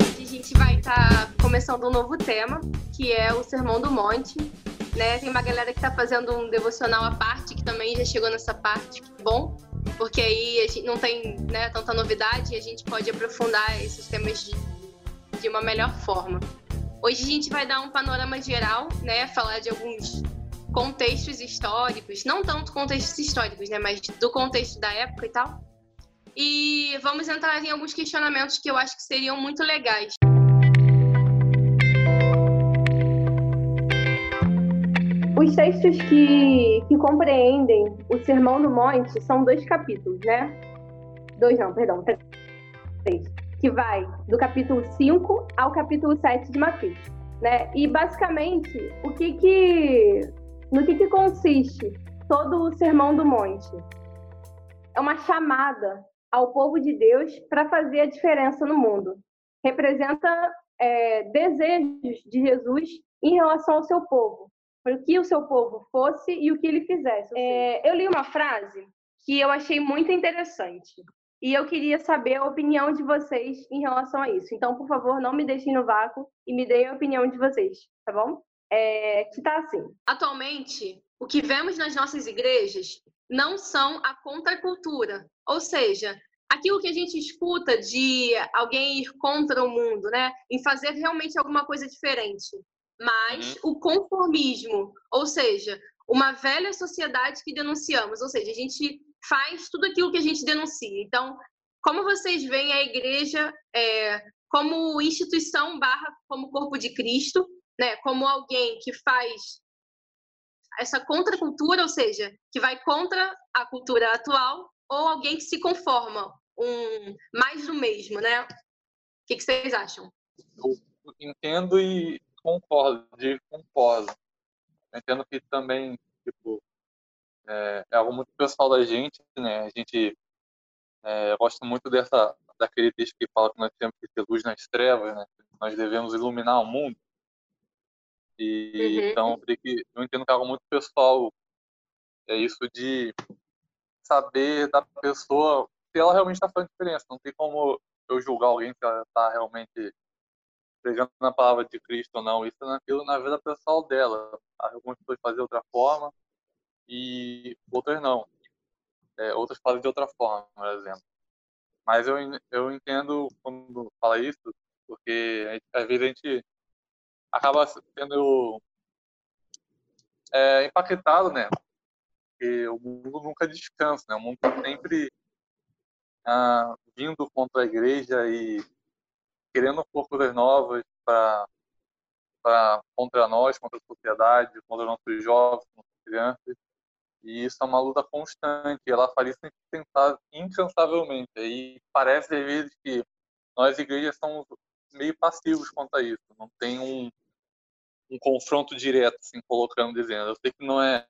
A gente vai estar tá começando um novo tema, que é o Sermão do Monte. Né? Tem uma galera que está fazendo um devocional à parte, que também já chegou nessa parte, que bom, porque aí a gente não tem né, tanta novidade e a gente pode aprofundar esses temas de, de uma melhor forma. Hoje a gente vai dar um panorama geral, né, falar de alguns contextos históricos, não tanto contextos históricos, né, mas do contexto da época e tal. E vamos entrar em alguns questionamentos que eu acho que seriam muito legais. Os textos que, que compreendem o Sermão do Monte são dois capítulos, né? Dois não, perdão, três. Que vai do capítulo 5 ao capítulo 7 de Mateus. Né? E basicamente, o que que no que, que consiste todo o Sermão do Monte? É uma chamada ao povo de Deus para fazer a diferença no mundo. Representa é, desejos de Jesus em relação ao seu povo para que o seu povo fosse e o que ele fizesse. É, eu li uma frase que eu achei muito interessante e eu queria saber a opinião de vocês em relação a isso. Então, por favor, não me deixem no vácuo e me deem a opinião de vocês, tá bom? É, que tá assim. Atualmente, o que vemos nas nossas igrejas não são a contracultura, ou seja, aquilo que a gente escuta de alguém ir contra o mundo, né, em fazer realmente alguma coisa diferente mas uhum. o conformismo, ou seja, uma velha sociedade que denunciamos, ou seja, a gente faz tudo aquilo que a gente denuncia. Então, como vocês veem a igreja é, como instituição barra como corpo de Cristo, né? Como alguém que faz essa contracultura, ou seja, que vai contra a cultura atual, ou alguém que se conforma, um mais do mesmo, né? O que, que vocês acham? Eu entendo e concordo, de concordo. Entendo que também, tipo, é, é, algo muito pessoal da gente, né? A gente é, gosta muito dessa daquele texto que fala que nós temos que ter luz nas trevas, né? Nós devemos iluminar o mundo. E uhum. então eu, entendo que é algo muito pessoal é isso de saber da pessoa se ela realmente está fazendo diferença. Não tem como eu julgar alguém que está realmente pregando na palavra de Cristo ou não, isso é naquilo na vida pessoal dela. Algumas pessoas fazem de outra forma e outras não. É, outras fazem de outra forma, por exemplo. Mas eu, eu entendo quando fala isso, porque às vezes a gente acaba sendo é, impactado, né? Porque o mundo nunca descansa, né? O mundo está sempre ah, vindo contra a igreja e querendo coisas novas para contra nós, contra a sociedade, contra nossos jovens, nossas crianças. E isso é uma luta constante. Ela faz isso incansavelmente. E parece às vezes que nós igrejas somos meio passivos quanto a isso. Não tem um, um confronto direto, assim, colocando, dizendo. Eu sei que não é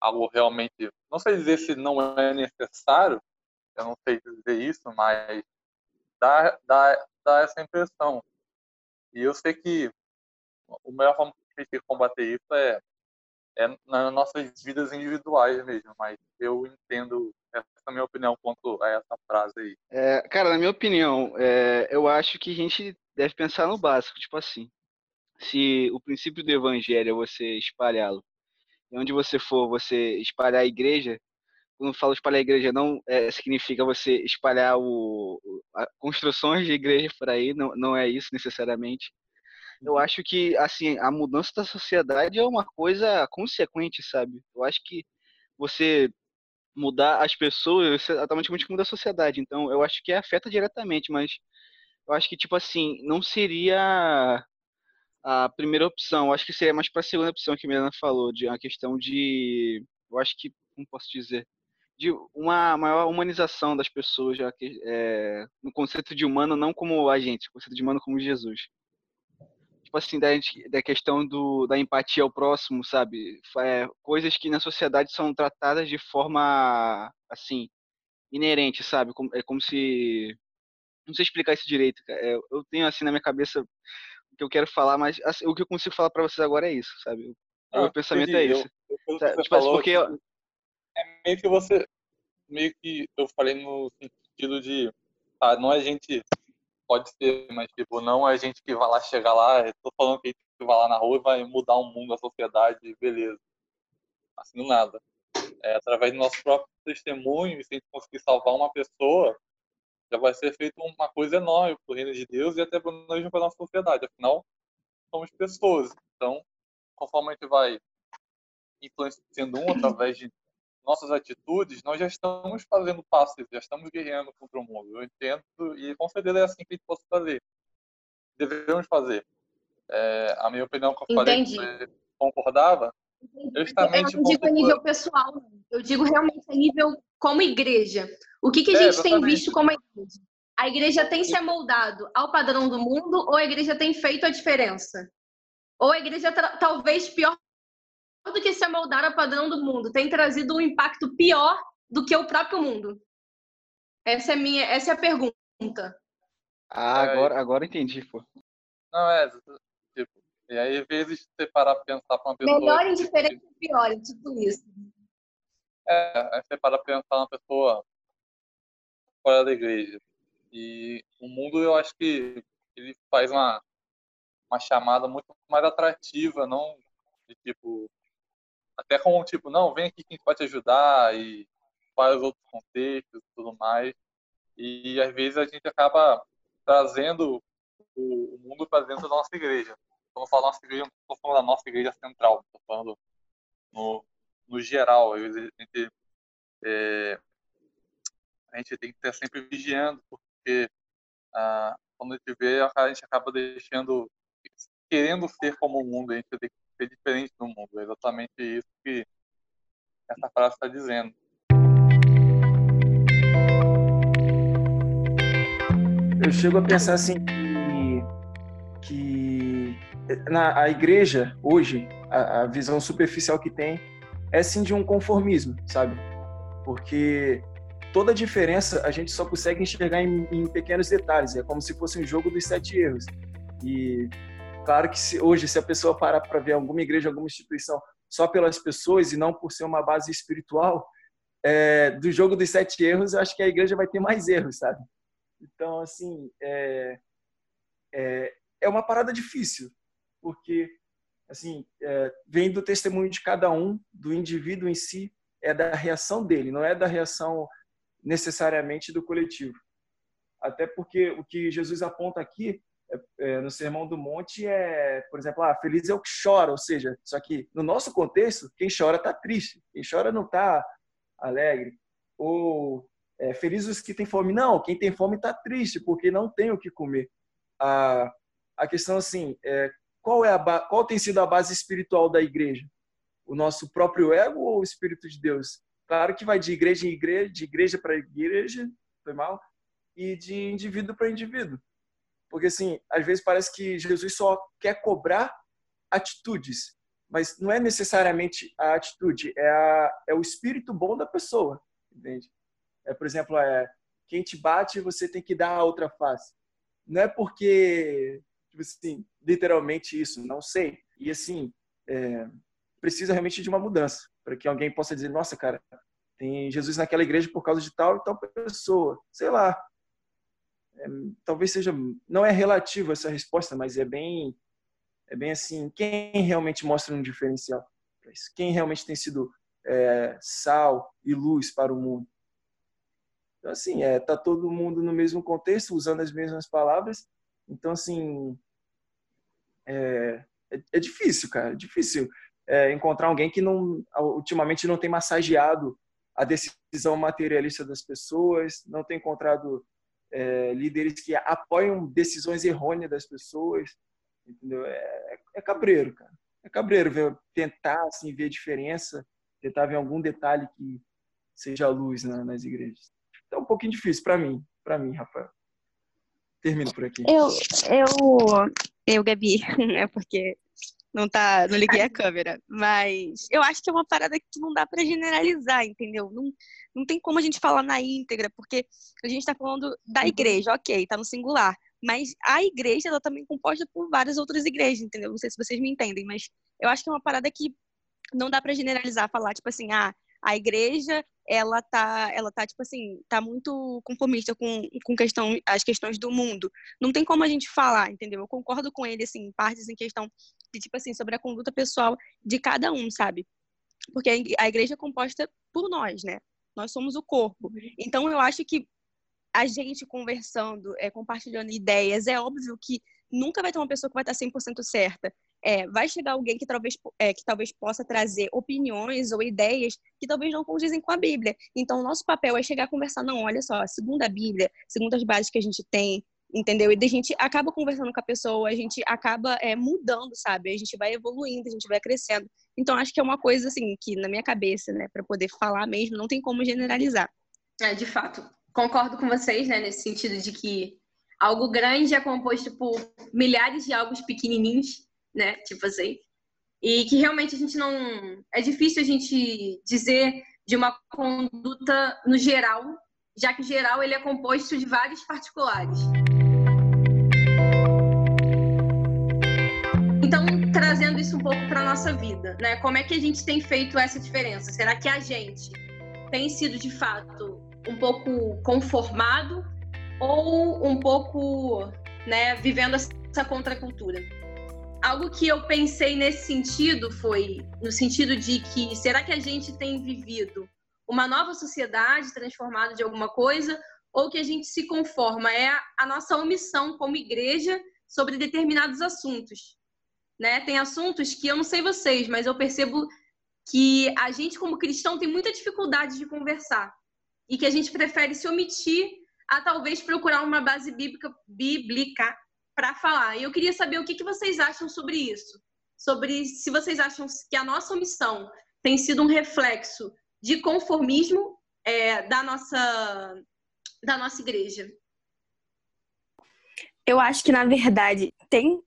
algo realmente. Não sei dizer se não é necessário, eu não sei dizer isso, mas dá, dá, dá essa impressão. E eu sei que a melhor forma gente combater isso é, é nas nossas vidas individuais mesmo, mas eu entendo essa minha opinião quanto a essa frase aí. É, cara, na minha opinião, é, eu acho que a gente deve pensar no básico, tipo assim, se o princípio do evangelho é você espalhá-lo, e onde você for, você espalhar a igreja, quando falo espalhar a igreja, não é, significa você espalhar o, a, construções de igreja por aí, não, não é isso necessariamente. Eu uhum. acho que, assim, a mudança da sociedade é uma coisa consequente, sabe? Eu acho que você mudar as pessoas, você automaticamente muda a sociedade. Então, eu acho que afeta diretamente, mas eu acho que, tipo assim, não seria a primeira opção. Eu acho que seria mais para a segunda opção que a Milena falou, de uma questão de. Eu acho que, como posso dizer? de uma maior humanização das pessoas, já que, é, no conceito de humano não como agente, no conceito de humano como Jesus. Tipo assim, da, da questão do, da empatia ao próximo, sabe? É, coisas que na sociedade são tratadas de forma, assim, inerente, sabe? Como, é como se... Não sei explicar isso direito, é, eu tenho, assim, na minha cabeça o que eu quero falar, mas assim, o que eu consigo falar para vocês agora é isso, sabe? Ah, o pensamento é esse. Eu, eu, eu, tipo, assim, porque é meio que você. Meio que eu falei no sentido de tá, não é gente pode ser, mas tipo, não é gente que vai lá chegar lá, tô falando que a gente vai lá na rua e vai mudar o mundo, a sociedade, beleza. Assim nada. É, através do nosso próprio testemunho, se a gente conseguir salvar uma pessoa, já vai ser feito uma coisa enorme para o reino de Deus e até para a nossa sociedade. Afinal, somos pessoas. Então, conforme a gente vai influenciando um através de nossas atitudes, nós já estamos fazendo passos, já estamos guerreando contra o mundo. Eu entendo e com certeza é assim que a gente pode fazer. Devemos fazer. É, a minha opinião que eu falei, você concordava? Justamente eu não digo a nível pessoal, eu digo realmente a nível como igreja. O que, que a é, gente tem visto como igreja? A igreja tem se amoldado ao padrão do mundo ou a igreja tem feito a diferença? Ou a igreja talvez pior do que se amoldar ao padrão do mundo, tem trazido um impacto pior do que o próprio mundo? Essa é minha, essa é a pergunta. Ah, agora, agora entendi, pô. Não, é, tipo, e aí às vezes você parar pra pensar pra uma pessoa... Melhor indiferente ou pior, tipo isso. É, aí você para pensar uma pessoa fora da igreja. E o mundo, eu acho que ele faz uma, uma chamada muito mais atrativa, não de tipo até como tipo, não, vem aqui que a gente vai te ajudar e faz outros contextos e tudo mais. E às vezes a gente acaba trazendo o, mundo para dentro da nossa igreja. Quando eu falo nossa igreja, não estou falando da nossa igreja central, estou falando no, no geral. A gente, é, a gente tem que estar sempre vigiando, porque ah, quando a gente vê, a gente acaba deixando, querendo ser como o mundo, a gente tem que ser diferente do mundo. É exatamente isso que essa frase está dizendo. Eu chego a pensar assim que, que na a igreja hoje a, a visão superficial que tem é sim de um conformismo, sabe? Porque toda a diferença a gente só consegue enxergar em, em, pequenos detalhes. É como se fosse um jogo dos sete erros. E Claro que se, hoje, se a pessoa parar para ver alguma igreja, alguma instituição só pelas pessoas e não por ser uma base espiritual, é, do jogo dos sete erros, eu acho que a igreja vai ter mais erros, sabe? Então, assim, é, é, é uma parada difícil, porque, assim, é, vem do testemunho de cada um, do indivíduo em si, é da reação dele, não é da reação necessariamente do coletivo. Até porque o que Jesus aponta aqui é, no Sermão do Monte é, por exemplo, ah, feliz é o que chora, ou seja, só que no nosso contexto, quem chora está triste, quem chora não está alegre. Ou é, feliz os que têm fome. Não, quem tem fome está triste, porque não tem o que comer. A, a questão, assim, é, qual, é a, qual tem sido a base espiritual da igreja? O nosso próprio ego ou o Espírito de Deus? Claro que vai de igreja em igreja, de igreja para igreja, foi mal, e de indivíduo para indivíduo. Porque, assim, às vezes parece que Jesus só quer cobrar atitudes, mas não é necessariamente a atitude, é, a, é o espírito bom da pessoa, entende? É, por exemplo, é, quem te bate, você tem que dar a outra face. Não é porque, tipo assim, literalmente isso, não sei. E, assim, é, precisa realmente de uma mudança, para que alguém possa dizer, nossa, cara, tem Jesus naquela igreja por causa de tal e tal pessoa. Sei lá, talvez seja não é relativo essa resposta, mas é bem é bem assim quem realmente mostra um diferencial, quem realmente tem sido é, sal e luz para o mundo. Então assim é tá todo mundo no mesmo contexto usando as mesmas palavras, então assim é, é, é difícil, cara, é difícil é, encontrar alguém que não ultimamente não tem massageado a decisão materialista das pessoas, não tem encontrado é, líderes que apoiam decisões errôneas das pessoas, entendeu? É, é cabreiro, cara. É cabreiro ver, tentar assim, ver diferença, tentar ver algum detalhe que seja luz né, nas igrejas. Então, é um pouquinho difícil para mim, para mim, Rafael. Termino por aqui. Eu, eu, eu, Gabi, é porque não tá, não liguei a câmera, mas eu acho que é uma parada que não dá para generalizar, entendeu? Não, não tem como a gente falar na íntegra, porque a gente está falando da uhum. igreja, ok, tá no singular, mas a igreja ela também é composta por várias outras igrejas, entendeu? Não sei se vocês me entendem, mas eu acho que é uma parada que não dá para generalizar, falar tipo assim, ah, a igreja ela tá, ela tá tipo assim, tá muito conformista com, com questão, as questões do mundo. Não tem como a gente falar, entendeu? Eu concordo com ele assim, partes em questão tipo assim, sobre a conduta pessoal de cada um, sabe? Porque a igreja é composta por nós, né? Nós somos o corpo. Então eu acho que a gente conversando, é, compartilhando ideias, é óbvio que nunca vai ter uma pessoa que vai estar 100% certa é, vai chegar alguém que talvez, é, que talvez possa trazer opiniões ou ideias que talvez não condizem com a Bíblia. Então, o nosso papel é chegar a conversar, não, olha só, segundo a Bíblia, segundo as bases que a gente tem, entendeu? E a gente acaba conversando com a pessoa, a gente acaba é, mudando, sabe? A gente vai evoluindo, a gente vai crescendo. Então, acho que é uma coisa, assim, que na minha cabeça, né, para poder falar mesmo, não tem como generalizar. É, de fato. Concordo com vocês, né, nesse sentido de que algo grande é composto por milhares de algo pequenininhos né? Tipo assim. E que realmente a gente não. É difícil a gente dizer de uma conduta no geral, já que o geral ele é composto de vários particulares. Então, trazendo isso um pouco para nossa vida, né? Como é que a gente tem feito essa diferença? Será que a gente tem sido de fato um pouco conformado ou um pouco, né, vivendo essa contracultura? algo que eu pensei nesse sentido foi no sentido de que será que a gente tem vivido uma nova sociedade transformada de alguma coisa ou que a gente se conforma é a nossa omissão como igreja sobre determinados assuntos, né? Tem assuntos que eu não sei vocês, mas eu percebo que a gente como cristão tem muita dificuldade de conversar e que a gente prefere se omitir a talvez procurar uma base bíblica, bíblica para falar. E eu queria saber o que, que vocês acham sobre isso. Sobre se vocês acham que a nossa missão tem sido um reflexo de conformismo é, da, nossa, da nossa igreja. Eu acho que, na verdade, tem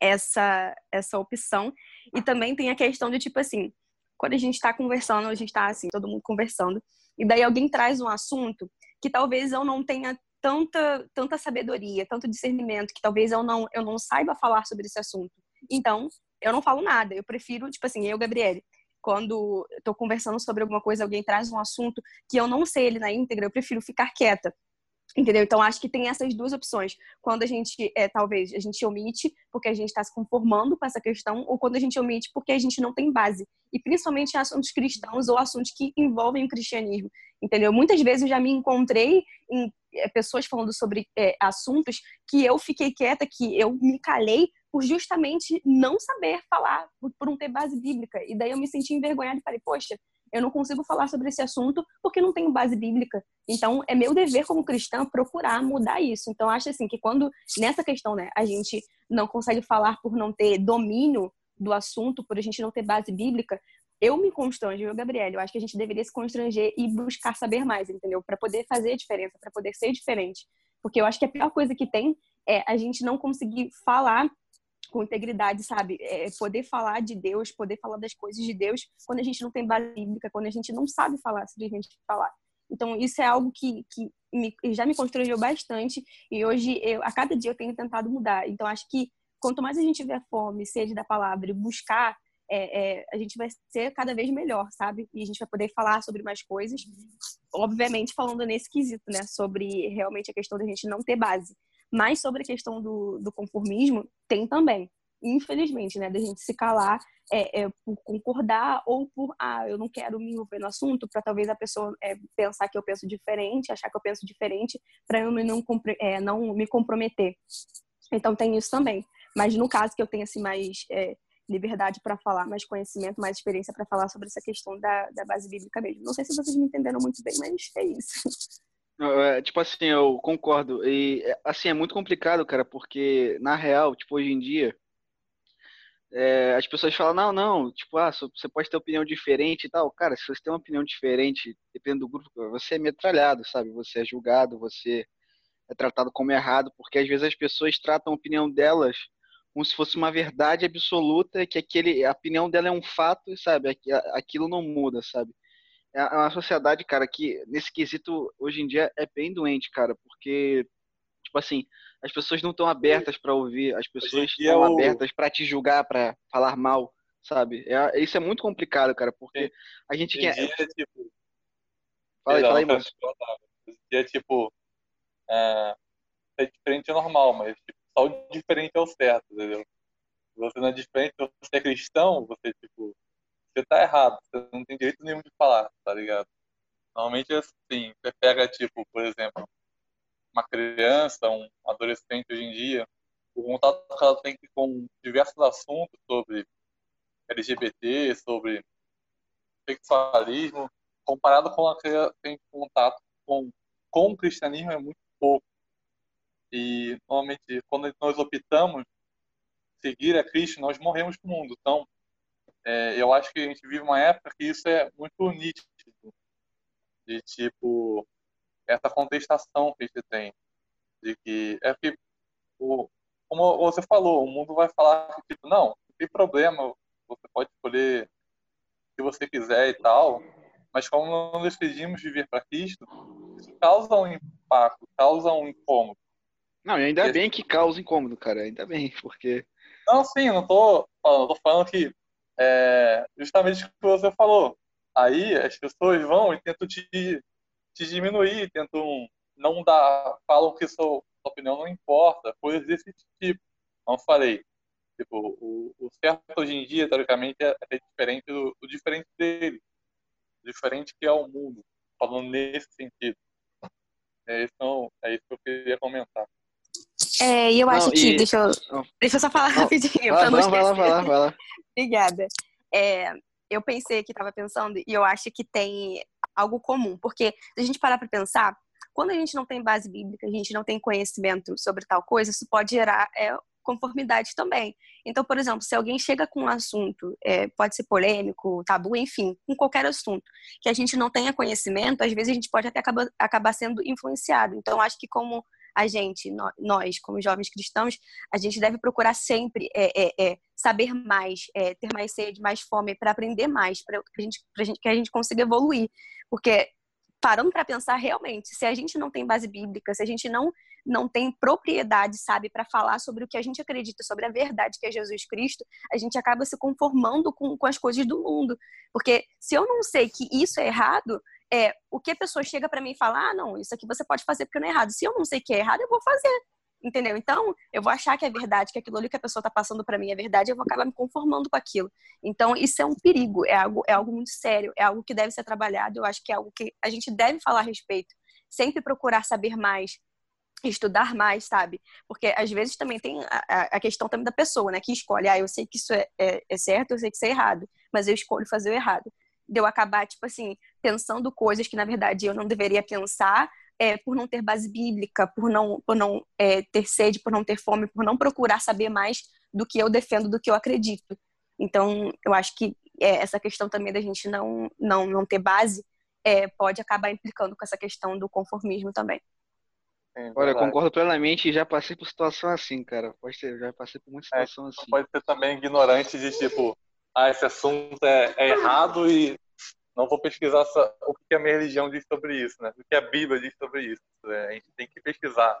essa, essa opção. E também tem a questão de, tipo assim, quando a gente está conversando, a gente está assim, todo mundo conversando, e daí alguém traz um assunto que talvez eu não tenha tanta, tanta sabedoria, tanto discernimento, que talvez eu não, eu não saiba falar sobre esse assunto. Então, eu não falo nada. Eu prefiro, tipo assim, eu, Gabriele, quando estou conversando sobre alguma coisa, alguém traz um assunto que eu não sei ele na íntegra, eu prefiro ficar quieta. Entendeu? Então, acho que tem essas duas opções. Quando a gente, é, talvez, a gente omite porque a gente está se conformando com essa questão, ou quando a gente omite porque a gente não tem base. E principalmente em assuntos cristãos ou assuntos que envolvem o cristianismo. Entendeu? Muitas vezes eu já me encontrei em é, pessoas falando sobre é, assuntos que eu fiquei quieta, que eu me calei por justamente não saber falar, por, por não ter base bíblica. E daí eu me senti envergonhada e falei, poxa, eu não consigo falar sobre esse assunto porque não tenho base bíblica. Então, é meu dever como cristã procurar mudar isso. Então, acho assim que quando nessa questão, né, a gente não consegue falar por não ter domínio do assunto, por a gente não ter base bíblica, eu me constranjo, eu, Gabriel, eu acho que a gente deveria se constranger e buscar saber mais, entendeu? Para poder fazer a diferença, para poder ser diferente. Porque eu acho que a pior coisa que tem é a gente não conseguir falar com integridade, sabe? É poder falar de Deus, poder falar das coisas de Deus quando a gente não tem base bíblica, quando a gente não sabe falar, simplesmente falar. Então, isso é algo que, que me, já me constrangeu bastante e hoje, eu, a cada dia, eu tenho tentado mudar. Então, acho que quanto mais a gente tiver fome, sede da palavra e buscar, é, é, a gente vai ser cada vez melhor, sabe? E a gente vai poder falar sobre mais coisas, obviamente falando nesse quesito, né? Sobre realmente a questão da gente não ter base. Mas sobre a questão do, do conformismo, tem também. Infelizmente, né? Da gente se calar é, é, por concordar ou por, ah, eu não quero me envolver no assunto, para talvez a pessoa é, pensar que eu penso diferente, achar que eu penso diferente, para eu não, é, não me comprometer. Então, tem isso também. Mas no caso que eu tenho assim, mais é, liberdade para falar, mais conhecimento, mais experiência para falar sobre essa questão da, da base bíblica mesmo. Não sei se vocês me entenderam muito bem, mas é isso. É, tipo assim, eu concordo. E, assim, é muito complicado, cara, porque, na real, tipo, hoje em dia, é, as pessoas falam, não, não, tipo, ah, você pode ter opinião diferente e tal. Cara, se você tem uma opinião diferente, dependendo do grupo, você é metralhado, sabe? Você é julgado, você é tratado como errado, porque às vezes as pessoas tratam a opinião delas como se fosse uma verdade absoluta, que aquele, a opinião dela é um fato, sabe? Aquilo não muda, sabe? É uma sociedade, cara, que nesse quesito hoje em dia é bem doente, cara, porque tipo assim, as pessoas não estão abertas para ouvir, as pessoas estão o... abertas para te julgar, para falar mal, sabe? É, isso é muito complicado, cara, porque a gente quer. Dia, tipo, Fala aí, fala aí. Esse dia, tipo, é, é diferente é normal, mas tipo, só o diferente é o certo, entendeu? Se você não é diferente, se você é cristão, você, tipo, você tá errado, você não tem direito nenhum de falar, tá ligado? Normalmente assim, você pega, tipo, por exemplo, uma criança, um adolescente hoje em dia, o contato que ela tem com diversos assuntos sobre LGBT, sobre sexualismo, comparado com a que tem contato com, com o cristianismo é muito pouco. E, normalmente, quando nós optamos seguir a Cristo, nós morremos para o mundo. Então, é, eu acho que a gente vive uma época que isso é muito nítido. De, tipo, essa contestação que a gente tem. De que, é que, o, como você falou, o mundo vai falar que, tipo, não, não tem problema, você pode escolher se você quiser e tal, mas como não decidimos viver para Cristo, isso causa um impacto, causa um incômodo. Não, e ainda Esse- bem que causa incômodo, cara. Ainda bem, porque. Não, sim, não tô falando, tô falando que é, justamente o que você falou. Aí as pessoas vão e tentam te, te diminuir, tentam não dar, falam que sua, sua opinião não importa, coisas desse tipo. Não falei. Tipo, o, o certo hoje em dia, teoricamente, é, é diferente do, diferente dele. Diferente que é o mundo, falando nesse sentido. É isso, é isso que eu queria comentar. É, e eu Não, acho que. e- Deixa eu, Não. deixa eu só falar Não, rapidinho, Vai, pra não não, vai lá, vai lá, vai lá. Obrigada. É, eu pensei que estava pensando e eu acho que tem algo comum, porque se a gente parar para pensar, quando a gente não tem base bíblica, a gente não tem conhecimento sobre tal coisa, isso pode gerar é, conformidade também. Então, por exemplo, se alguém chega com um assunto, é, pode ser polêmico, tabu, enfim, com qualquer assunto, que a gente não tenha conhecimento, às vezes a gente pode até acabar, acabar sendo influenciado. Então, acho que como a gente, nó- nós, como jovens cristãos, a gente deve procurar sempre é, é, é, saber mais, é, ter mais sede, mais fome, para aprender mais, para gente, gente, que a gente consiga evoluir. Porque, parando para pensar realmente, se a gente não tem base bíblica, se a gente não, não tem propriedade, sabe, para falar sobre o que a gente acredita, sobre a verdade que é Jesus Cristo, a gente acaba se conformando com, com as coisas do mundo. Porque se eu não sei que isso é errado, é, o que a pessoa chega para mim e fala, ah, não, isso aqui você pode fazer porque não é errado. Se eu não sei que é errado, eu vou fazer. Entendeu? Então, eu vou achar que é verdade, que aquilo ali que a pessoa está passando para mim é verdade, eu vou acabar me conformando com aquilo. Então, isso é um perigo, é algo, é algo muito sério, é algo que deve ser trabalhado, eu acho que é algo que a gente deve falar a respeito. Sempre procurar saber mais, estudar mais, sabe? Porque às vezes também tem a, a- questão também da pessoa, né? Que escolhe, ah, eu sei que isso é, é, é certo, eu sei que isso é errado, mas eu escolho fazer o errado. De eu acabar, tipo assim, pensando coisas que na verdade eu não deveria pensar, é, por não ter base bíblica, por não, por não é, ter sede, por não ter fome, por não procurar saber mais do que eu defendo, do que eu acredito. Então, eu acho que é, essa questão também da gente não, não, não ter base é, pode acabar implicando com essa questão do conformismo também. Sim, Olha, eu concordo plenamente e já passei por situação assim, cara. Pode ser, já passei por muita É, situação Não assim. pode ser também ignorante de tipo, ah, esse assunto é, é errado e não vou pesquisar o que a minha religião diz sobre isso, né? O que a Bíblia diz sobre isso. né? A gente tem que pesquisar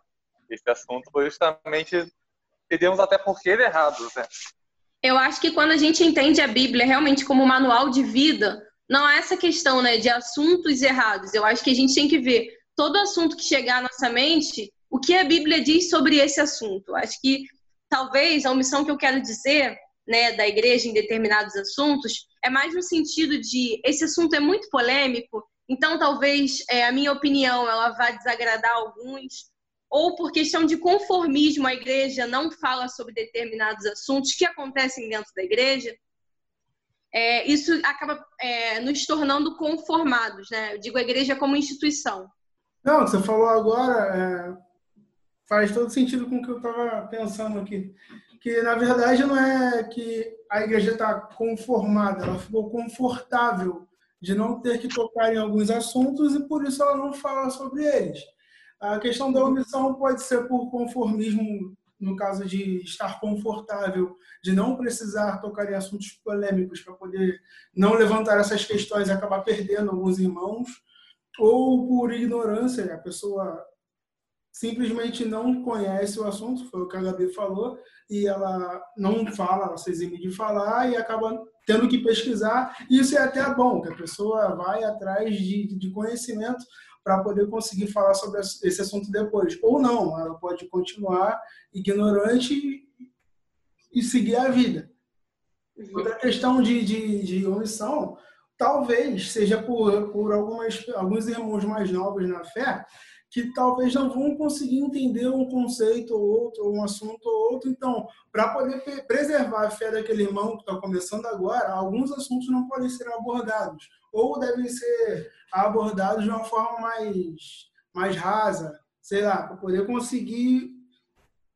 esse assunto, pois justamente entendemos até porque ele é errado, né? Eu acho que quando a gente entende a Bíblia realmente como manual de vida, não há essa questão né, de assuntos errados. Eu acho que a gente tem que ver todo assunto que chegar à nossa mente, o que a Bíblia diz sobre esse assunto. Acho que talvez a omissão que eu quero dizer né, da igreja em determinados assuntos é mais no sentido de esse assunto é muito polêmico, então talvez é, a minha opinião ela vá desagradar alguns, ou por questão de conformismo, a igreja não fala sobre determinados assuntos que acontecem dentro da igreja, é, isso acaba é, nos tornando conformados, né? Eu digo a igreja como instituição. Não, você falou agora é, faz todo sentido com o que eu estava pensando aqui. Que, na verdade, não é que a igreja está conformada, ela ficou confortável de não ter que tocar em alguns assuntos e, por isso, ela não fala sobre eles. A questão da omissão pode ser por conformismo, no caso de estar confortável, de não precisar tocar em assuntos polêmicos para poder não levantar essas questões e acabar perdendo alguns irmãos ou por ignorância, a pessoa simplesmente não conhece o assunto, foi o que a Gabi falou, e ela não fala, ela se exime de falar e acaba tendo que pesquisar. Isso é até bom, que a pessoa vai atrás de, de conhecimento para poder conseguir falar sobre esse assunto depois. Ou não, ela pode continuar ignorante e seguir a vida. Outra questão de, de, de omissão, talvez seja por, por algumas, alguns irmãos mais novos na fé, que talvez não vão conseguir entender um conceito ou outro, um assunto ou outro. Então, para poder preservar a fé daquele irmão que está começando agora, alguns assuntos não podem ser abordados, ou devem ser abordados de uma forma mais, mais rasa, sei lá, para poder conseguir.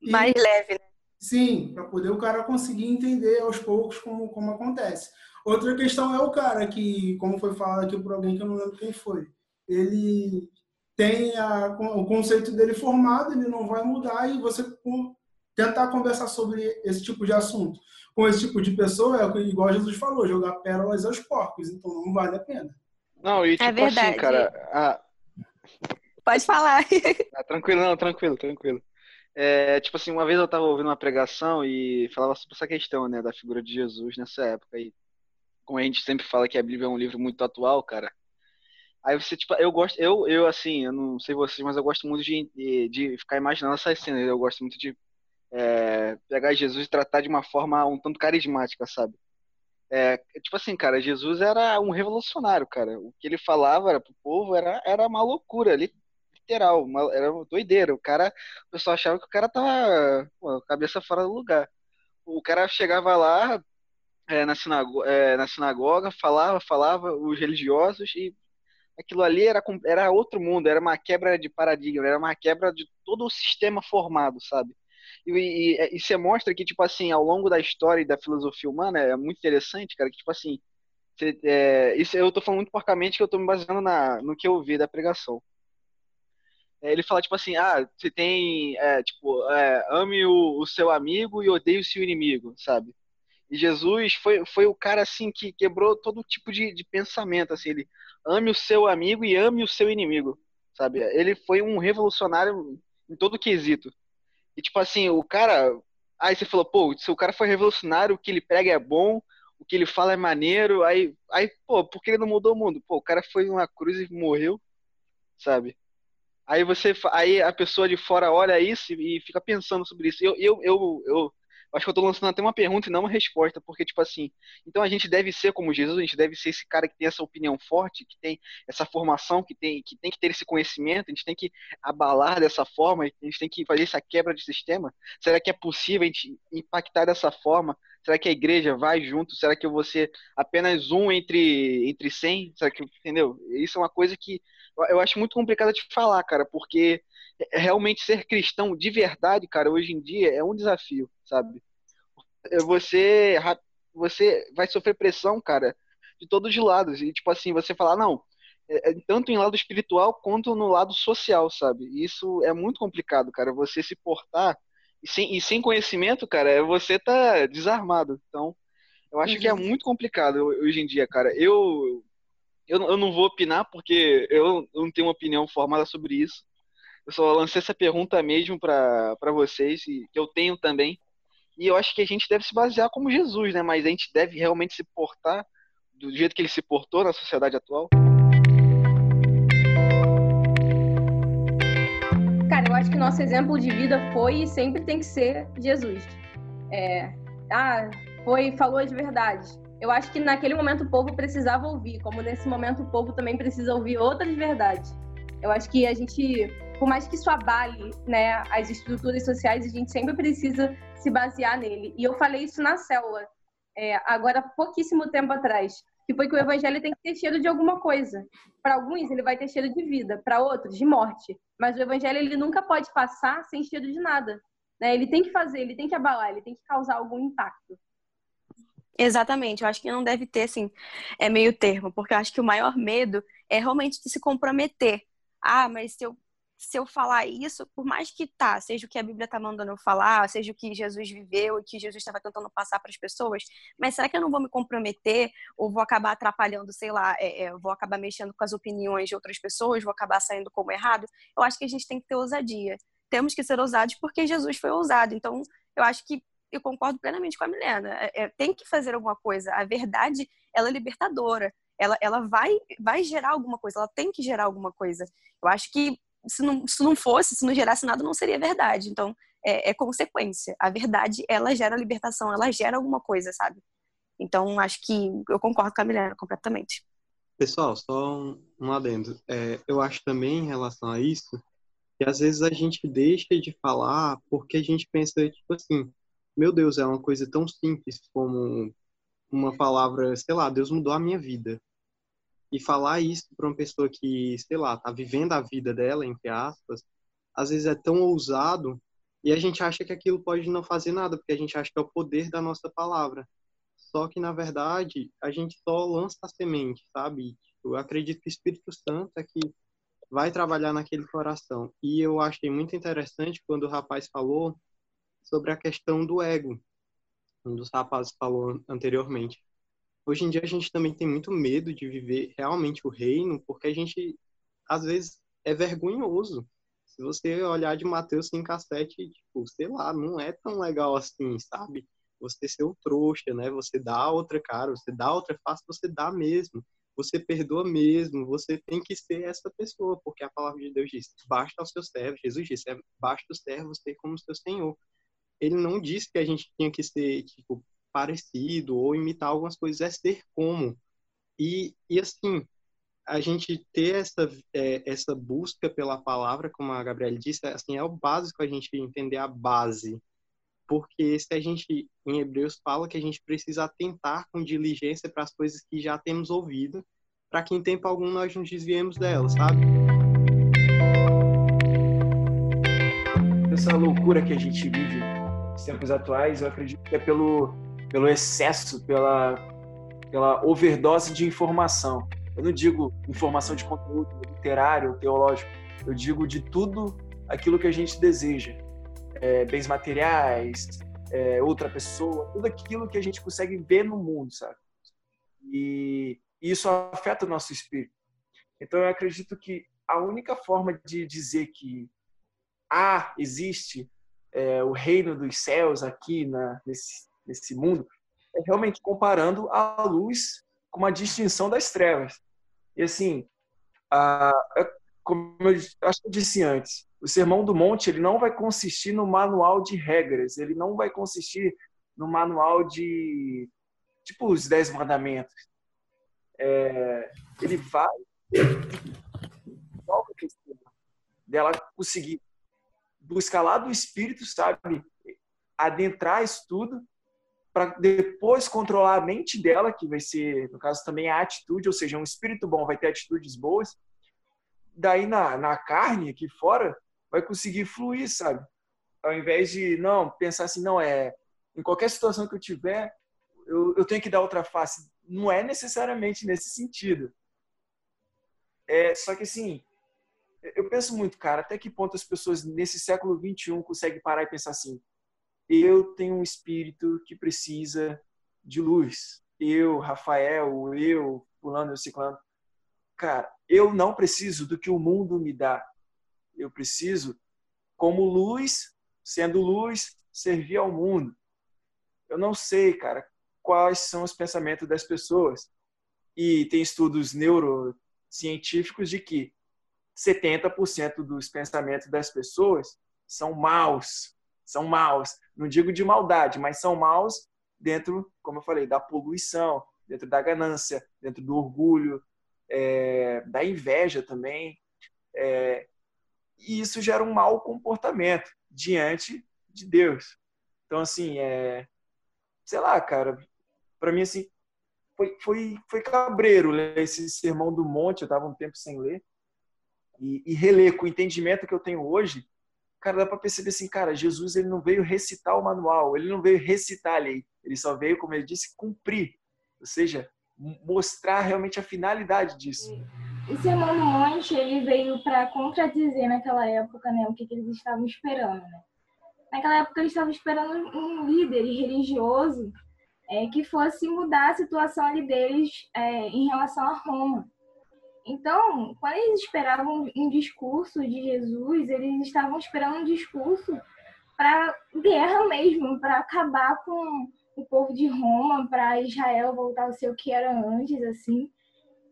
Mais leve, né? Sim, para poder o cara conseguir entender aos poucos como, como acontece. Outra questão é o cara que, como foi falado aqui por alguém que eu não lembro quem foi, ele tem a, o conceito dele formado, ele não vai mudar e você tentar conversar sobre esse tipo de assunto com esse tipo de pessoa é igual Jesus falou, jogar pérolas aos porcos, então não vale a pena. Não, e é tipo é verdade. assim, cara. A... Pode falar. Ah, tranquilo, não, tranquilo, tranquilo. É, tipo assim, uma vez eu tava ouvindo uma pregação e falava sobre essa questão, né, da figura de Jesus nessa época. E como a gente sempre fala que a Bíblia é um livro muito atual, cara. Aí você, tipo, eu gosto, eu, eu assim, eu não sei vocês, mas eu gosto muito de, de, de ficar imaginando essas cenas. Eu gosto muito de é, pegar Jesus e tratar de uma forma um tanto carismática, sabe? É, tipo assim, cara, Jesus era um revolucionário, cara. O que ele falava era pro povo era, era uma loucura, literal, uma, era uma doideira. O cara, o pessoal achava que o cara tava pô, cabeça fora do lugar. O cara chegava lá é, na, sinagoga, é, na sinagoga, falava, falava, os religiosos, e aquilo ali era, era outro mundo, era uma quebra de paradigma, era uma quebra de todo o sistema formado, sabe? E, e, e você mostra que, tipo assim, ao longo da história e da filosofia humana, é muito interessante, cara, que, tipo assim, você, é, isso eu tô falando muito porcamente que eu tô me baseando na, no que eu vi da pregação. É, ele fala, tipo assim, ah, você tem, é, tipo, é, ame o, o, seu amigo e odeie o seu inimigo, sabe? E Jesus foi, foi o cara, assim, que quebrou todo tipo de, de pensamento, assim, ele ame o seu amigo e ame o seu inimigo, sabe? Ele foi um revolucionário em todo quesito. E tipo assim, o cara. Aí você falou, pô, se o cara foi revolucionário, o que ele prega é bom, o que ele fala é maneiro, aí, aí pô, por que ele não mudou o mundo? Pô, o cara foi numa cruz e morreu, sabe? Aí você, aí a pessoa de fora olha isso e fica pensando sobre isso. Eu, eu, eu, eu acho que eu tô lançando até uma pergunta e não uma resposta, porque, tipo assim, então a gente deve ser como Jesus, a gente deve ser esse cara que tem essa opinião forte, que tem essa formação, que tem que, tem que ter esse conhecimento, a gente tem que abalar dessa forma, a gente tem que fazer essa quebra de sistema. Será que é possível a gente impactar dessa forma? Será que a igreja vai junto? Será que eu vou ser apenas um entre, entre 100? Será que, entendeu? Isso é uma coisa que eu acho muito complicado de falar, cara, porque realmente ser cristão de verdade, cara, hoje em dia é um desafio, sabe? Você, você vai sofrer pressão, cara, de todos os lados. E, tipo assim, você falar, não, é, é, tanto em lado espiritual quanto no lado social, sabe? Isso é muito complicado, cara. Você se portar e sem, e sem conhecimento, cara, é você tá desarmado. Então, eu acho uhum. que é uhum. muito complicado hoje em dia, cara. Eu, eu, eu não vou opinar porque eu não tenho uma opinião formada sobre isso. Eu só lancei essa pergunta mesmo para vocês, e que eu tenho também. E eu acho que a gente deve se basear como Jesus, né? Mas a gente deve realmente se portar do jeito que ele se portou na sociedade atual. Cara, eu acho que nosso exemplo de vida foi e sempre tem que ser Jesus. É, ah, foi, falou de verdade. Eu acho que naquele momento o povo precisava ouvir, como nesse momento o povo também precisa ouvir outras verdades. Eu acho que a gente por mais que isso abale né, as estruturas sociais, a gente sempre precisa se basear nele. E eu falei isso na célula, é, agora pouquíssimo tempo atrás, que foi que o evangelho tem que ter cheiro de alguma coisa. Para alguns, ele vai ter cheiro de vida, para outros, de morte. Mas o evangelho, ele nunca pode passar sem cheiro de nada. Né? Ele tem que fazer, ele tem que abalar, ele tem que causar algum impacto. Exatamente, eu acho que não deve ter, assim, é meio termo, porque eu acho que o maior medo é realmente de se comprometer. Ah, mas se eu se eu falar isso, por mais que tá, seja o que a Bíblia está mandando eu falar, seja o que Jesus viveu e que Jesus estava tentando passar para as pessoas, mas será que eu não vou me comprometer ou vou acabar atrapalhando, sei lá, é, é, vou acabar mexendo com as opiniões de outras pessoas, vou acabar saindo como errado? Eu acho que a gente tem que ter ousadia. Temos que ser ousados porque Jesus foi ousado. Então, eu acho que eu concordo plenamente com a Milena. É, é, tem que fazer alguma coisa. A verdade, ela é libertadora. Ela, ela vai, vai gerar alguma coisa. Ela tem que gerar alguma coisa. Eu acho que se não, se não fosse, se não gerasse nada, não seria verdade. Então, é, é consequência. A verdade, ela gera libertação. Ela gera alguma coisa, sabe? Então, acho que eu concordo com a Milena completamente. Pessoal, só um, um adendo. É, eu acho também em relação a isso que às vezes a gente deixa de falar porque a gente pensa, tipo assim, meu Deus, é uma coisa tão simples como uma palavra, sei lá, Deus mudou a minha vida. E falar isso para uma pessoa que, sei lá, tá vivendo a vida dela, entre aspas, às vezes é tão ousado e a gente acha que aquilo pode não fazer nada, porque a gente acha que é o poder da nossa palavra. Só que, na verdade, a gente só lança a semente, sabe? Eu acredito que o Espírito Santo é que vai trabalhar naquele coração. E eu achei muito interessante quando o rapaz falou sobre a questão do ego. Um dos rapazes falou anteriormente. Hoje em dia a gente também tem muito medo de viver realmente o reino, porque a gente, às vezes, é vergonhoso. Se você olhar de Mateus 5 a 7, tipo, sei lá, não é tão legal assim, sabe? você ser o trouxa, né? Você dá outra cara, você dá outra face, você dá mesmo. Você perdoa mesmo, você tem que ser essa pessoa, porque a palavra de Deus diz: basta aos seus servos. Jesus disse: é, basta os servos ter como seu Senhor. Ele não disse que a gente tinha que ser, tipo, parecido ou imitar algumas coisas, é ser como. E, e assim, a gente ter essa, é, essa busca pela palavra, como a Gabriela disse, assim, é o básico a gente entender a base porque se a gente, em Hebreus, fala que a gente precisa atentar com diligência para as coisas que já temos ouvido, para que em tempo algum nós nos desviemos delas, sabe? Essa loucura que a gente vive nos tempos atuais, eu acredito que é pelo, pelo excesso, pela, pela overdose de informação. Eu não digo informação de conteúdo literário, teológico, eu digo de tudo aquilo que a gente deseja é, bens materiais, é, outra pessoa, tudo aquilo que a gente consegue ver no mundo, sabe? E isso afeta o nosso espírito. Então eu acredito que a única forma de dizer que ah, existe é, o reino dos céus aqui na, nesse, nesse mundo é realmente comparando a luz com uma distinção das trevas. E assim, a, como eu acho que eu disse antes, o Sermão do Monte ele não vai consistir no manual de regras, ele não vai consistir no manual de tipo os dez mandamentos. É, ele vai a dela conseguir buscar lá do Espírito, sabe, adentrar isso tudo para depois controlar a mente dela, que vai ser, no caso também a atitude, ou seja, um espírito bom vai ter atitudes boas. Daí na, na carne aqui fora, vai conseguir fluir, sabe? Ao invés de, não, pensar assim, não, é, em qualquer situação que eu tiver, eu, eu tenho que dar outra face. Não é necessariamente nesse sentido. É, só que assim, eu penso muito, cara, até que ponto as pessoas nesse século 21 conseguem parar e pensar assim: eu tenho um espírito que precisa de luz. Eu, Rafael, eu, fulano, eu, ciclano. Cara, eu não preciso do que o mundo me dá eu preciso, como luz, sendo luz, servir ao mundo. Eu não sei, cara, quais são os pensamentos das pessoas. E tem estudos neurocientíficos de que 70% dos pensamentos das pessoas são maus. São maus. Não digo de maldade, mas são maus dentro, como eu falei, da poluição, dentro da ganância, dentro do orgulho, é, da inveja também. É, e isso gera um mau comportamento diante de Deus. Então, assim, é, sei lá, cara, para mim, assim, foi, foi, foi cabreiro ler esse Sermão do Monte, eu tava um tempo sem ler, e, e reler com o entendimento que eu tenho hoje, cara, dá para perceber assim, cara, Jesus ele não veio recitar o manual, ele não veio recitar a lei, ele só veio, como ele disse, cumprir, ou seja, mostrar realmente a finalidade disso. Sermão do Monte ele veio para contradizer naquela época né, o que, que eles estavam esperando. Né? Naquela época eles estavam esperando um líder religioso é, que fosse mudar a situação ali deles é, em relação a Roma. Então, quando eles esperavam um discurso de Jesus, eles estavam esperando um discurso para guerra mesmo, para acabar com o povo de Roma, para Israel voltar ao seu que era antes, assim.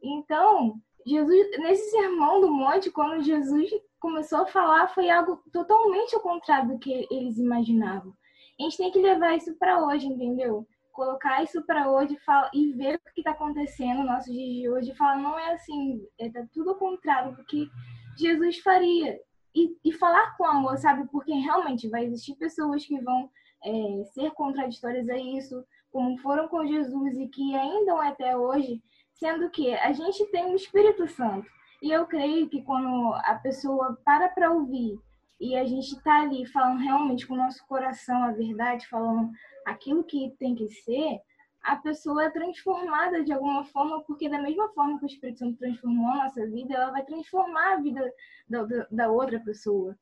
Então, Jesus, nesse sermão do monte, quando Jesus começou a falar, foi algo totalmente ao contrário do que eles imaginavam. A gente tem que levar isso para hoje, entendeu? Colocar isso para hoje e ver o que está acontecendo no nosso dia de hoje e falar, não é assim, é tá tudo contrário do que Jesus faria. E, e falar com amor, sabe? Porque realmente vai existir pessoas que vão é, ser contraditórias a isso, como foram com Jesus e que ainda até hoje, sendo que a gente tem o Espírito Santo. E eu creio que quando a pessoa para para ouvir e a gente está ali falando realmente com o nosso coração a verdade, falando aquilo que tem que ser, a pessoa é transformada de alguma forma, porque da mesma forma que o Espírito Santo transformou a nossa vida, ela vai transformar a vida da, da outra pessoa.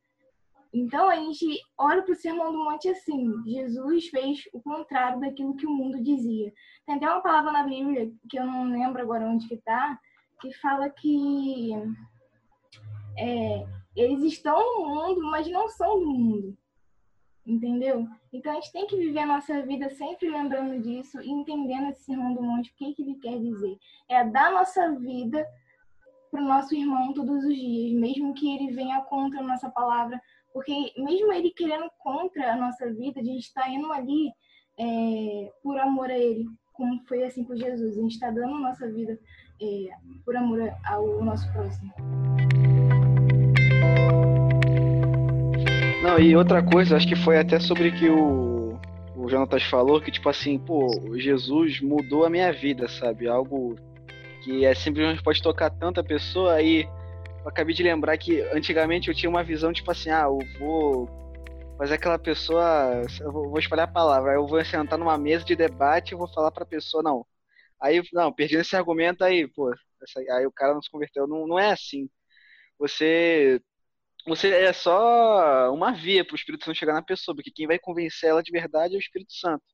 Então a gente olha para o Sermão do Monte assim: Jesus fez o contrário daquilo que o mundo dizia. Tem até uma palavra na Bíblia, que eu não lembro agora onde que está, que fala que é, eles estão no mundo, mas não são do mundo. Entendeu? Então a gente tem que viver a nossa vida sempre lembrando disso e entendendo esse sermão do monte, o que, que ele quer dizer. É dar nossa vida para o nosso irmão todos os dias, mesmo que ele venha contra a nossa palavra, porque mesmo ele querendo contra a nossa vida, a gente está indo ali é, por amor a ele, como foi assim com Jesus. A gente está dando nossa vida é, por amor ao nosso próximo. Não, e outra coisa, acho que foi até sobre que o, o Jonatas falou, que tipo assim, pô, Jesus mudou a minha vida, sabe? Algo que é simplesmente pode tocar tanta pessoa aí. Eu acabei de lembrar que antigamente eu tinha uma visão, tipo assim, ah, eu vou fazer aquela pessoa, eu vou, espalhar a palavra, eu vou sentar numa mesa de debate e vou falar pra pessoa, não. Aí, não, perdi esse argumento aí, pô, aí o cara não se converteu. Não, não é assim. Você você é só uma via para o Espírito Santo chegar na pessoa, porque quem vai convencer ela de verdade é o Espírito Santo.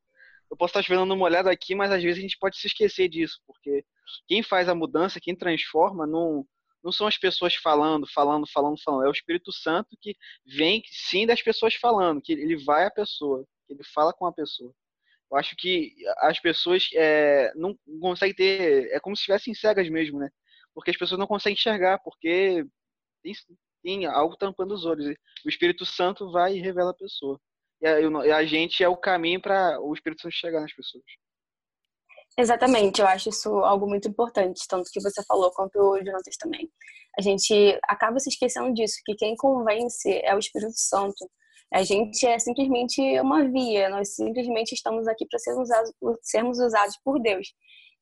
Eu posso estar esperando uma olhada aqui, mas às vezes a gente pode se esquecer disso, porque quem faz a mudança, quem transforma, não, não são as pessoas falando, falando, falando, falando. É o Espírito Santo que vem, sim, das pessoas falando, que ele vai à pessoa, que ele fala com a pessoa. Eu acho que as pessoas é, não conseguem ter. É como se estivessem cegas mesmo, né? Porque as pessoas não conseguem enxergar, porque tem algo tampando os olhos. O Espírito Santo vai e revela a pessoa. E a, e a gente é o caminho para o Espírito Santo chegar nas pessoas. Exatamente, eu acho isso algo muito importante, tanto que você falou quanto o Jonathan também. A gente acaba se esquecendo disso, que quem convence é o Espírito Santo. A gente é simplesmente uma via, nós simplesmente estamos aqui para sermos usados, sermos usados por Deus.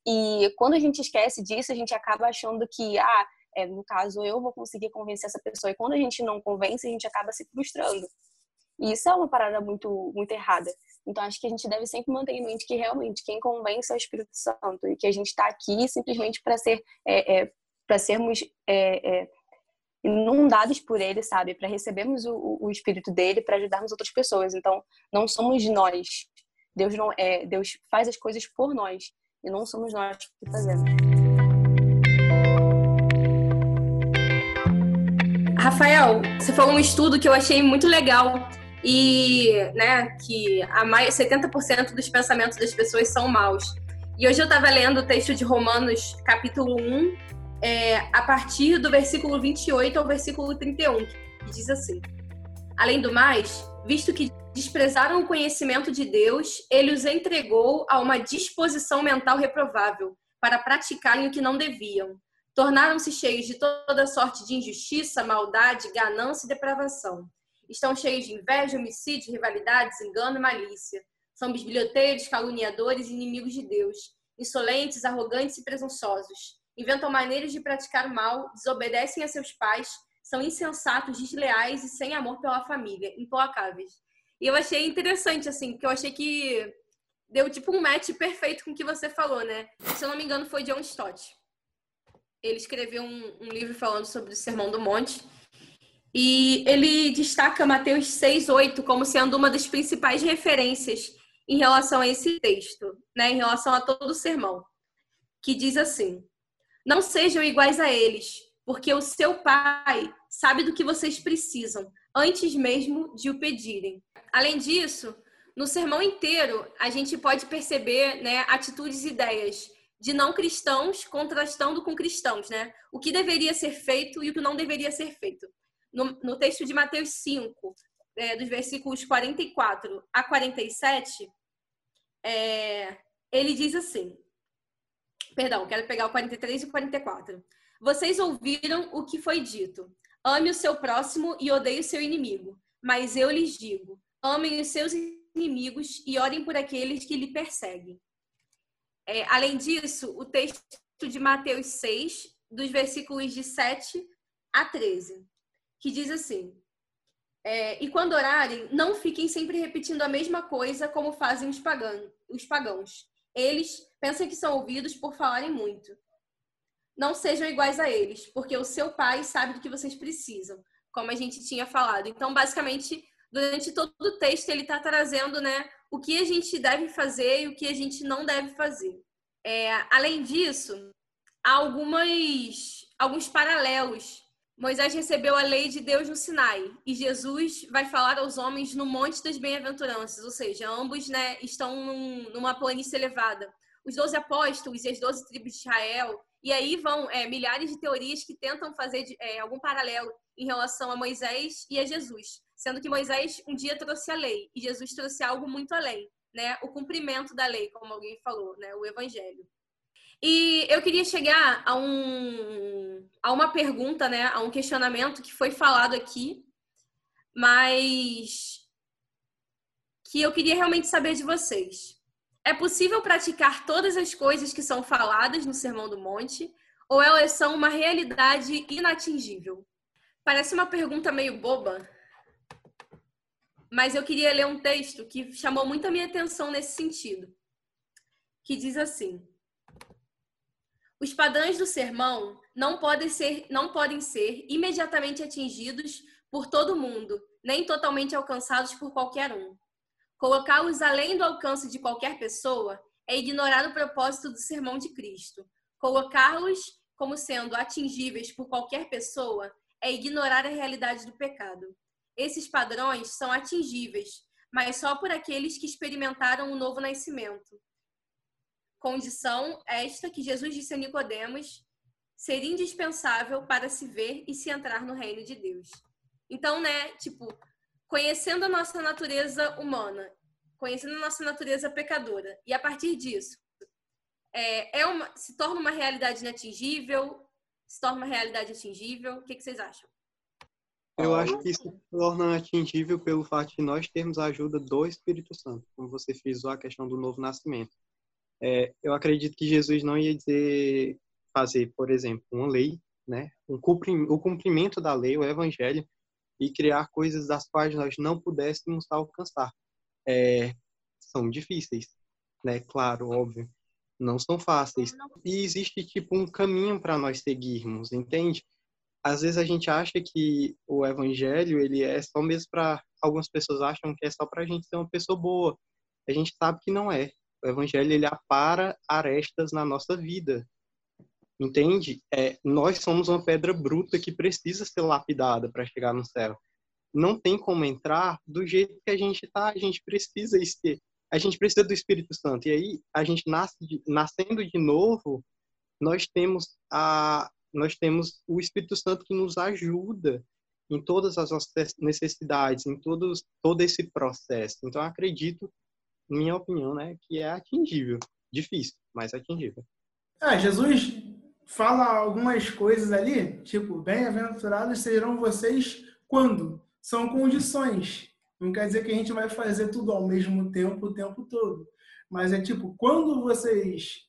E quando a gente esquece disso, a gente acaba achando que, ah, é, no caso, eu vou conseguir convencer essa pessoa. E quando a gente não convence, a gente acaba se frustrando. E isso é uma parada muito, muito errada. Então, acho que a gente deve sempre manter em mente que realmente quem convence é o Espírito Santo e que a gente está aqui simplesmente para ser, é, é, para sermos é, é, inundados por Ele, sabe? Para recebermos o, o Espírito dele, para ajudarmos outras pessoas. Então, não somos nós. Deus não é, Deus faz as coisas por nós e não somos nós que fazemos. Rafael, você falou um estudo que eu achei muito legal e, né, que a mais 70% dos pensamentos das pessoas são maus. E hoje eu estava lendo o texto de Romanos, capítulo 1, é, a partir do versículo 28 ao versículo 31, que diz assim: Além do mais, visto que desprezaram o conhecimento de Deus, ele os entregou a uma disposição mental reprovável para praticarem o que não deviam Tornaram-se cheios de toda sorte de injustiça, maldade, ganância e depravação. Estão cheios de inveja, homicídio, rivalidades, engano e malícia. São bisbilhoteiros, caluniadores e inimigos de Deus. Insolentes, arrogantes e presunçosos. Inventam maneiras de praticar o mal, desobedecem a seus pais, são insensatos, desleais e sem amor pela família, implacáveis. E eu achei interessante, assim, porque eu achei que deu tipo um match perfeito com o que você falou, né? Se eu não me engano, foi John Stott ele escreveu um, um, livro falando sobre o Sermão do Monte. E ele destaca Mateus 6, 8 como sendo uma das principais referências em relação a esse texto, né, em relação a todo o sermão, que diz assim: Não sejam iguais a eles, porque o seu pai sabe do que vocês precisam, antes mesmo de o pedirem. Além disso, no sermão inteiro, a gente pode perceber né, atitudes e ideias de não cristãos contrastando com cristãos, né? O que deveria ser feito e o que não deveria ser feito. No, no texto de Mateus 5, é, dos versículos 44 a 47, é, ele diz assim: Perdão, quero pegar o 43 e o 44. Vocês ouviram o que foi dito: ame o seu próximo e odeie o seu inimigo. Mas eu lhes digo: amem os seus inimigos e orem por aqueles que lhe perseguem. É, além disso, o texto de Mateus 6, dos versículos de 7 a 13, que diz assim: é, E quando orarem, não fiquem sempre repetindo a mesma coisa como fazem os, os pagãos. Eles pensam que são ouvidos por falarem muito. Não sejam iguais a eles, porque o seu pai sabe do que vocês precisam, como a gente tinha falado. Então, basicamente, durante todo o texto, ele está trazendo né, o que a gente deve fazer e o que a gente não deve fazer. É, além disso, há algumas, alguns paralelos. Moisés recebeu a lei de Deus no Sinai e Jesus vai falar aos homens no Monte das Bem-aventuranças, ou seja, ambos né, estão num, numa planície elevada. Os doze apóstolos e as doze tribos de Israel, e aí vão é, milhares de teorias que tentam fazer é, algum paralelo em relação a Moisés e a Jesus sendo que Moisés um dia trouxe a lei e Jesus trouxe algo muito além, né? O cumprimento da lei, como alguém falou, né? O evangelho. E eu queria chegar a um a uma pergunta, né, a um questionamento que foi falado aqui, mas que eu queria realmente saber de vocês. É possível praticar todas as coisas que são faladas no Sermão do Monte ou elas são uma realidade inatingível? Parece uma pergunta meio boba, mas eu queria ler um texto que chamou muito a minha atenção nesse sentido, que diz assim: Os padrões do sermão não podem ser, não podem ser imediatamente atingidos por todo mundo, nem totalmente alcançados por qualquer um. Colocá-los além do alcance de qualquer pessoa é ignorar o propósito do sermão de Cristo. Colocá-los como sendo atingíveis por qualquer pessoa é ignorar a realidade do pecado. Esses padrões são atingíveis, mas só por aqueles que experimentaram o novo nascimento. Condição esta que Jesus disse a Nicodemos ser indispensável para se ver e se entrar no reino de Deus. Então, né, tipo, conhecendo a nossa natureza humana, conhecendo a nossa natureza pecadora, e a partir disso, é, é uma, se torna uma realidade inatingível, se torna uma realidade atingível. O que, que vocês acham? Eu acho que isso torna atingível pelo fato de nós termos a ajuda do Espírito Santo, como você frisou a questão do novo nascimento. É, eu acredito que Jesus não ia dizer fazer, por exemplo, uma lei, né, um cumprim, o cumprimento da lei, o Evangelho, e criar coisas das quais nós não pudéssemos alcançar. É, são difíceis, né? Claro, óbvio, não são fáceis. E existe tipo um caminho para nós seguirmos, entende? Às vezes a gente acha que o evangelho ele é só mesmo para algumas pessoas acham que é só para a gente ser uma pessoa boa. A gente sabe que não é. O evangelho ele apara arestas na nossa vida. Entende? É, nós somos uma pedra bruta que precisa ser lapidada para chegar no céu. Não tem como entrar do jeito que a gente está. A gente precisa ser. A gente precisa do Espírito Santo. E aí a gente nasce de, nascendo de novo. Nós temos a, nós temos o Espírito Santo que nos ajuda em todas as nossas necessidades, em todos, todo esse processo. Então, acredito, minha opinião, né, que é atingível. Difícil, mas atingível. Ah, Jesus fala algumas coisas ali, tipo, bem-aventurados serão vocês quando? São condições. Não quer dizer que a gente vai fazer tudo ao mesmo tempo o tempo todo. Mas é tipo, quando vocês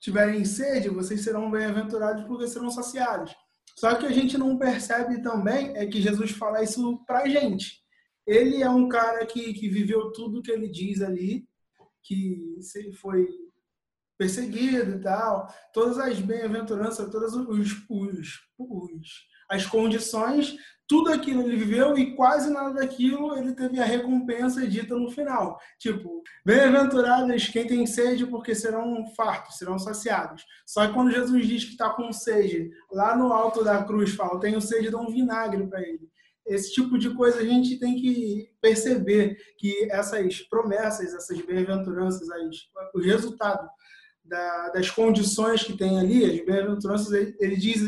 tiverem sede, vocês serão bem-aventurados porque serão saciados. Só que a gente não percebe também é que Jesus fala isso pra gente. Ele é um cara que, que viveu tudo que ele diz ali, que foi perseguido e tal, todas as bem-aventuranças, todas os, os, as condições tudo aquilo ele viveu e quase nada daquilo ele teve a recompensa dita no final. Tipo, bem-aventurados quem tem sede, porque serão fartos, serão saciados. Só que quando Jesus diz que está com sede, lá no alto da cruz fala, tenho sede, dá um vinagre para ele. Esse tipo de coisa a gente tem que perceber que essas promessas, essas bem-aventuranças, o resultado da, das condições que tem ali, as bem-aventuranças, ele, ele diz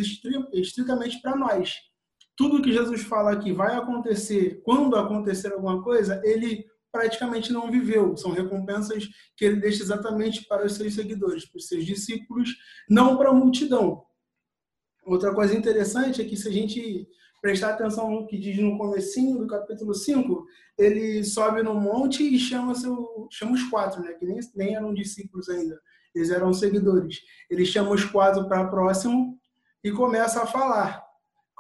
estritamente para nós tudo que Jesus fala aqui vai acontecer quando acontecer alguma coisa, ele praticamente não viveu. São recompensas que ele deixa exatamente para os seus seguidores, para os seus discípulos, não para a multidão. Outra coisa interessante é que se a gente prestar atenção no que diz no comecinho do capítulo 5, ele sobe no monte e chama, seu, chama os quatro, né, que nem, nem eram discípulos ainda, eles eram seguidores. Ele chama os quatro para próximo e começa a falar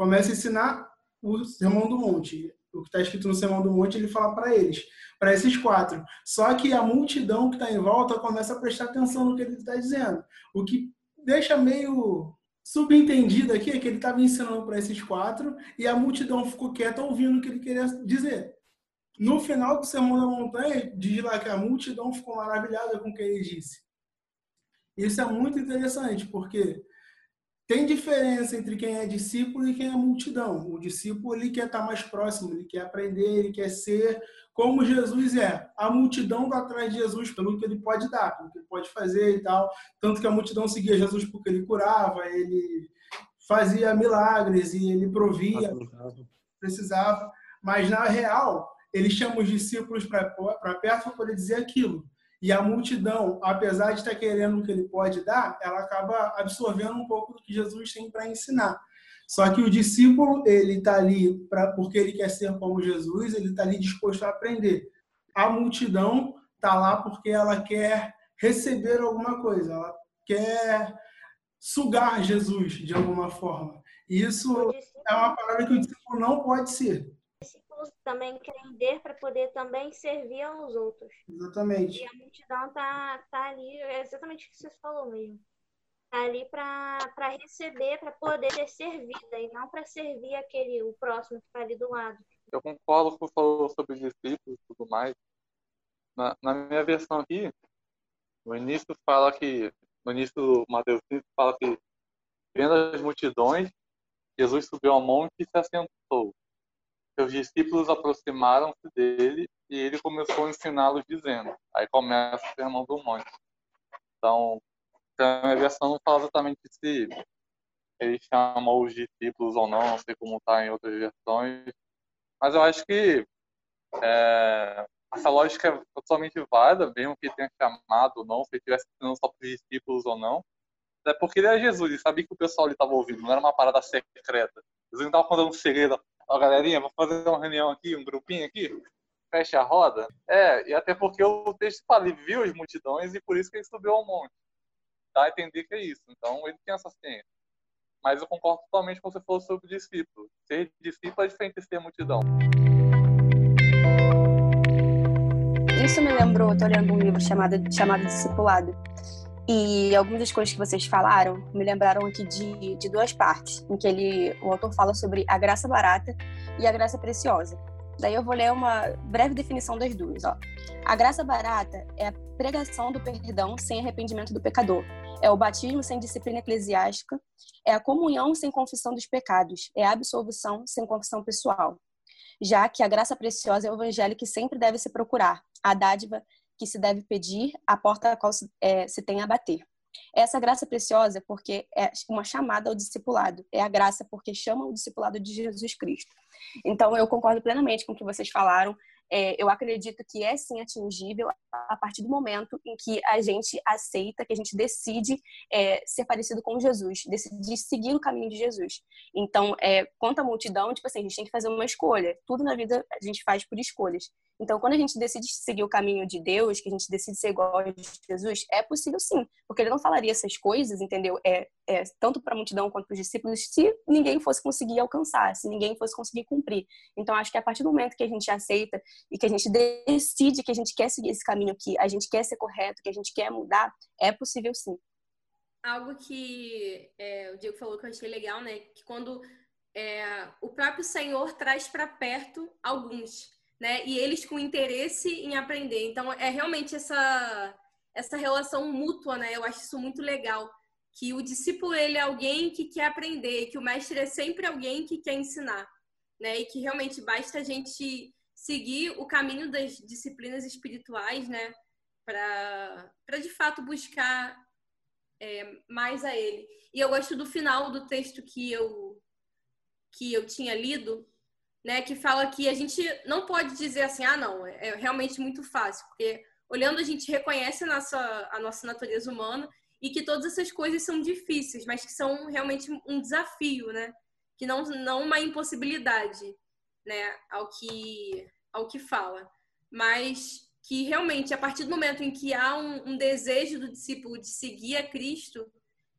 começa a ensinar o Sermão do Monte. O que está escrito no Sermão do Monte, ele fala para eles, para esses quatro. Só que a multidão que está em volta começa a prestar atenção no que ele está dizendo. O que deixa meio subentendido aqui é que ele estava ensinando para esses quatro e a multidão ficou quieta ouvindo o que ele queria dizer. No final do Sermão da Montanha, diz lá que a multidão ficou maravilhada com o que ele disse. Isso é muito interessante, porque tem diferença entre quem é discípulo e quem é multidão. O discípulo ele quer estar mais próximo, ele quer aprender, ele quer ser como Jesus é. A multidão está atrás de Jesus pelo que ele pode dar, pelo que ele pode fazer e tal. Tanto que a multidão seguia Jesus porque ele curava, ele fazia milagres e ele provia, precisava. Mas na real, ele chama os discípulos para perto para poder dizer aquilo. E a multidão, apesar de estar querendo o que ele pode dar, ela acaba absorvendo um pouco do que Jesus tem para ensinar. Só que o discípulo, ele está ali pra, porque ele quer ser como Jesus, ele está ali disposto a aprender. A multidão está lá porque ela quer receber alguma coisa, ela quer sugar Jesus de alguma forma. E isso é uma palavra que o discípulo não pode ser também aprender para poder também servir aos outros. Exatamente. E a multidão tá, tá ali, é exatamente o que você falou mesmo. Tá ali para receber, para poder ser servida e não para servir aquele, o próximo que está ali do lado. Eu concordo com o que falou sobre discípulos e tudo mais. Na, na minha versão aqui, no início fala que, no início do Mateus 5 fala que, vendo as multidões, Jesus subiu ao monte e se assentou. Seus discípulos aproximaram-se dele e ele começou a ensiná-los dizendo. Aí começa o sermão do monte. Então, a minha versão não fala exatamente se ele chamou os discípulos ou não, não sei como está em outras versões. Mas eu acho que é, essa lógica é totalmente válida, mesmo que tenha chamado ou não, se ele estivesse ensinando só para os discípulos ou não. É porque ele é Jesus, ele sabia que o pessoal estava ouvindo, não era uma parada secreta. Jesus não estava contando um segredo Ó, galerinha, vamos fazer uma reunião aqui, um grupinho aqui, fecha a roda. É, e até porque o texto fala, ele viu as multidões e por isso que ele subiu ao monte. Dá a entender que é isso. Então, ele tem essa ciência. Mas eu concordo totalmente com você falou sobre discípulo. Ser discípulo é diferente de ser multidão. Isso me lembrou, estou lendo um livro chamado, chamado Discipulado. E algumas das coisas que vocês falaram me lembraram aqui de, de duas partes, em que ele, o autor fala sobre a graça barata e a graça preciosa. Daí eu vou ler uma breve definição das duas. Ó. A graça barata é a pregação do perdão sem arrependimento do pecador. É o batismo sem disciplina eclesiástica. É a comunhão sem confissão dos pecados. É a absolvição sem confissão pessoal. Já que a graça preciosa é o evangelho que sempre deve se procurar. A dádiva que se deve pedir, a porta a qual se, é, se tem a bater. Essa graça preciosa é porque é uma chamada ao discipulado. É a graça porque chama o discipulado de Jesus Cristo. Então, eu concordo plenamente com o que vocês falaram é, eu acredito que é sim atingível a partir do momento em que a gente aceita, que a gente decide é, ser parecido com Jesus, decide seguir o caminho de Jesus. Então, é, quanto à multidão, tipo assim, a gente tem que fazer uma escolha. Tudo na vida a gente faz por escolhas. Então, quando a gente decide seguir o caminho de Deus, que a gente decide ser igual a Jesus, é possível sim, porque ele não falaria essas coisas, entendeu? É, é tanto para a multidão quanto para os discípulos, se ninguém fosse conseguir alcançar, se ninguém fosse conseguir cumprir. Então, acho que a partir do momento que a gente aceita e que a gente decide que a gente quer seguir esse caminho, que a gente quer ser correto, que a gente quer mudar, é possível sim. Algo que é, o Diego falou que eu achei legal, né? Que quando é, o próprio Senhor traz para perto alguns, né? E eles com interesse em aprender. Então é realmente essa essa relação mútua, né? Eu acho isso muito legal, que o discípulo ele é alguém que quer aprender, que o mestre é sempre alguém que quer ensinar, né? E que realmente basta a gente seguir o caminho das disciplinas espirituais, né? Para de fato buscar é, mais a ele. E eu gosto do final do texto que eu que eu tinha lido, né, que fala que a gente não pode dizer assim, ah, não, é, é realmente muito fácil, porque olhando a gente reconhece a nossa, a nossa natureza humana e que todas essas coisas são difíceis, mas que são realmente um desafio, né, que não, não uma impossibilidade, né, ao que, ao que fala, mas que realmente a partir do momento em que há um, um desejo do discípulo de seguir a Cristo,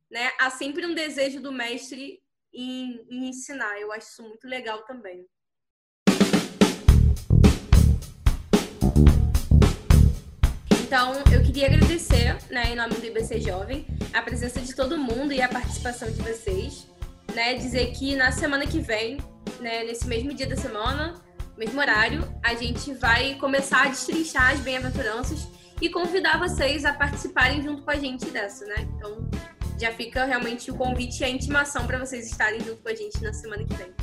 né, há sempre um desejo do mestre em, em ensinar. Eu acho isso muito legal também. Então, eu queria agradecer, né, em nome do IBC Jovem, a presença de todo mundo e a participação de vocês. Né, dizer que na semana que vem, né, nesse mesmo dia da semana, mesmo horário, a gente vai começar a destrinchar as bem-aventuranças e convidar vocês a participarem junto com a gente dessa, né? Então, já fica realmente o convite e a intimação para vocês estarem junto com a gente na semana que vem.